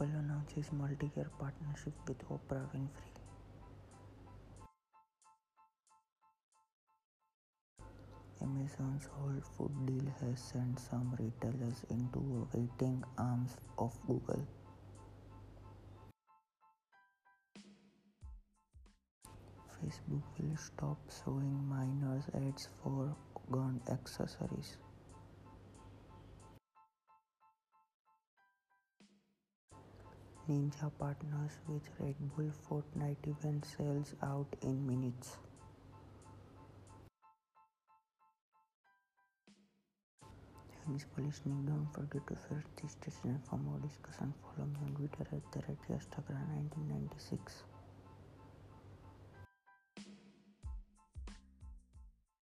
Apple announces multi-year partnership with Oprah Winfrey. Amazon's Whole Food deal has sent some retailers into waiting arms of Google. Facebook will stop showing minors ads for gun accessories. Ninja partners with Red Bull Fortnite event sells out in minutes. Thanks for listening. Don't forget to share this station for more discussion. Follow me on Twitter at the red 1996